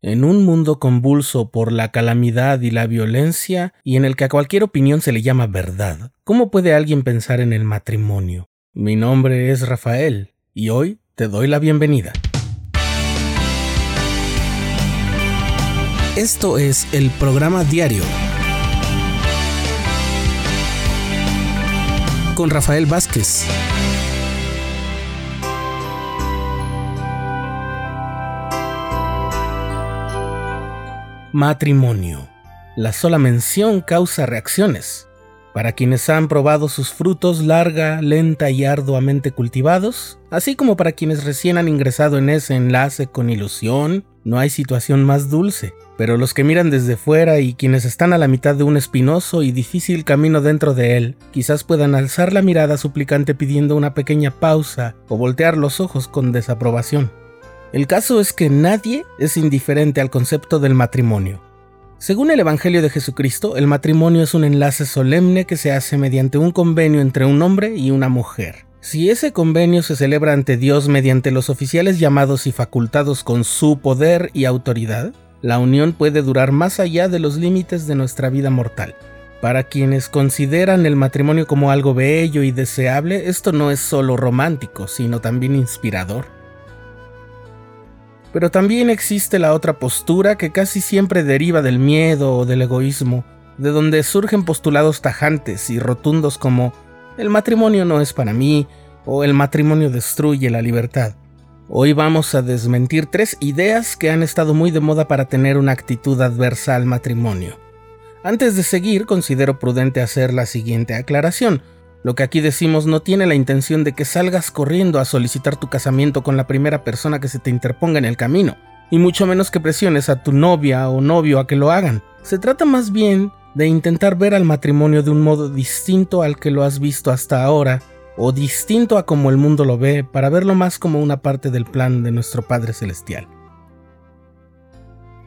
En un mundo convulso por la calamidad y la violencia, y en el que a cualquier opinión se le llama verdad, ¿cómo puede alguien pensar en el matrimonio? Mi nombre es Rafael, y hoy te doy la bienvenida. Esto es el programa diario con Rafael Vázquez. Matrimonio. La sola mención causa reacciones. Para quienes han probado sus frutos larga, lenta y arduamente cultivados, así como para quienes recién han ingresado en ese enlace con ilusión, no hay situación más dulce. Pero los que miran desde fuera y quienes están a la mitad de un espinoso y difícil camino dentro de él, quizás puedan alzar la mirada suplicante pidiendo una pequeña pausa o voltear los ojos con desaprobación. El caso es que nadie es indiferente al concepto del matrimonio. Según el Evangelio de Jesucristo, el matrimonio es un enlace solemne que se hace mediante un convenio entre un hombre y una mujer. Si ese convenio se celebra ante Dios mediante los oficiales llamados y facultados con su poder y autoridad, la unión puede durar más allá de los límites de nuestra vida mortal. Para quienes consideran el matrimonio como algo bello y deseable, esto no es solo romántico, sino también inspirador. Pero también existe la otra postura que casi siempre deriva del miedo o del egoísmo, de donde surgen postulados tajantes y rotundos como el matrimonio no es para mí o el matrimonio destruye la libertad. Hoy vamos a desmentir tres ideas que han estado muy de moda para tener una actitud adversa al matrimonio. Antes de seguir, considero prudente hacer la siguiente aclaración. Lo que aquí decimos no tiene la intención de que salgas corriendo a solicitar tu casamiento con la primera persona que se te interponga en el camino, y mucho menos que presiones a tu novia o novio a que lo hagan. Se trata más bien de intentar ver al matrimonio de un modo distinto al que lo has visto hasta ahora, o distinto a como el mundo lo ve, para verlo más como una parte del plan de nuestro Padre Celestial.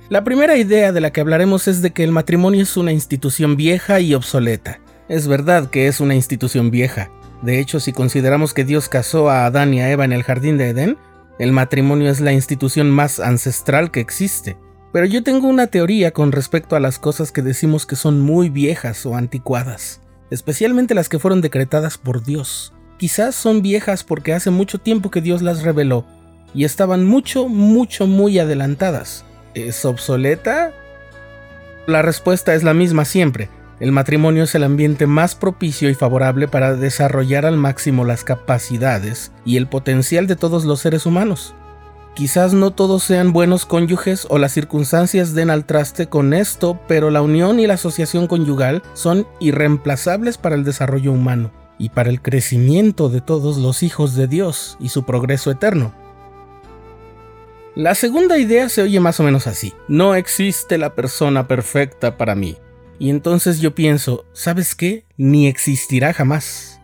La primera idea de la que hablaremos es de que el matrimonio es una institución vieja y obsoleta. Es verdad que es una institución vieja. De hecho, si consideramos que Dios casó a Adán y a Eva en el jardín de Edén, el matrimonio es la institución más ancestral que existe. Pero yo tengo una teoría con respecto a las cosas que decimos que son muy viejas o anticuadas, especialmente las que fueron decretadas por Dios. Quizás son viejas porque hace mucho tiempo que Dios las reveló y estaban mucho, mucho, muy adelantadas. ¿Es obsoleta? La respuesta es la misma siempre. El matrimonio es el ambiente más propicio y favorable para desarrollar al máximo las capacidades y el potencial de todos los seres humanos. Quizás no todos sean buenos cónyuges o las circunstancias den al traste con esto, pero la unión y la asociación conyugal son irreemplazables para el desarrollo humano y para el crecimiento de todos los hijos de Dios y su progreso eterno. La segunda idea se oye más o menos así. No existe la persona perfecta para mí. Y entonces yo pienso, ¿sabes qué? Ni existirá jamás.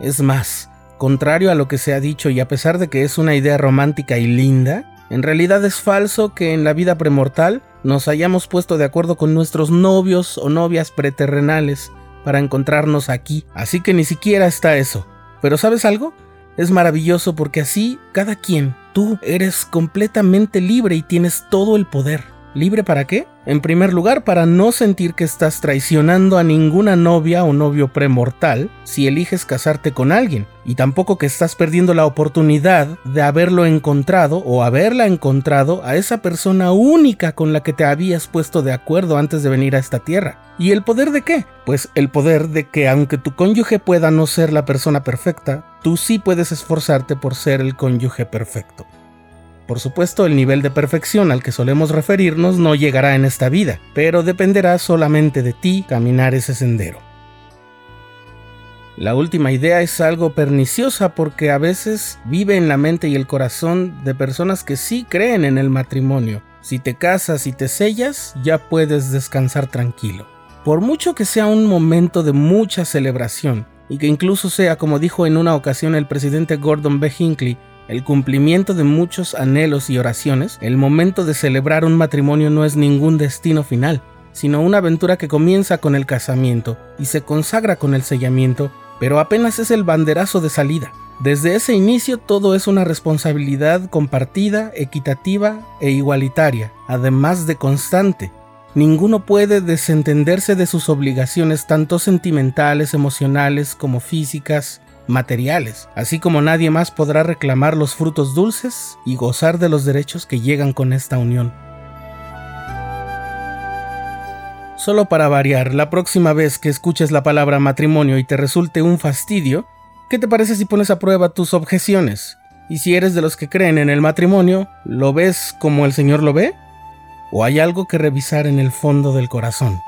Es más, contrario a lo que se ha dicho y a pesar de que es una idea romántica y linda, en realidad es falso que en la vida premortal nos hayamos puesto de acuerdo con nuestros novios o novias preterrenales para encontrarnos aquí, así que ni siquiera está eso. Pero ¿sabes algo? Es maravilloso porque así cada quien, tú eres completamente libre y tienes todo el poder. ¿Libre para qué? En primer lugar, para no sentir que estás traicionando a ninguna novia o novio premortal si eliges casarte con alguien, y tampoco que estás perdiendo la oportunidad de haberlo encontrado o haberla encontrado a esa persona única con la que te habías puesto de acuerdo antes de venir a esta tierra. ¿Y el poder de qué? Pues el poder de que aunque tu cónyuge pueda no ser la persona perfecta, tú sí puedes esforzarte por ser el cónyuge perfecto. Por supuesto, el nivel de perfección al que solemos referirnos no llegará en esta vida, pero dependerá solamente de ti caminar ese sendero. La última idea es algo perniciosa porque a veces vive en la mente y el corazón de personas que sí creen en el matrimonio. Si te casas y te sellas, ya puedes descansar tranquilo. Por mucho que sea un momento de mucha celebración, y que incluso sea, como dijo en una ocasión el presidente Gordon B. Hinckley, el cumplimiento de muchos anhelos y oraciones, el momento de celebrar un matrimonio no es ningún destino final, sino una aventura que comienza con el casamiento y se consagra con el sellamiento, pero apenas es el banderazo de salida. Desde ese inicio todo es una responsabilidad compartida, equitativa e igualitaria, además de constante. Ninguno puede desentenderse de sus obligaciones tanto sentimentales, emocionales como físicas, materiales, así como nadie más podrá reclamar los frutos dulces y gozar de los derechos que llegan con esta unión. Solo para variar, la próxima vez que escuches la palabra matrimonio y te resulte un fastidio, ¿qué te parece si pones a prueba tus objeciones? Y si eres de los que creen en el matrimonio, ¿lo ves como el Señor lo ve? ¿O hay algo que revisar en el fondo del corazón?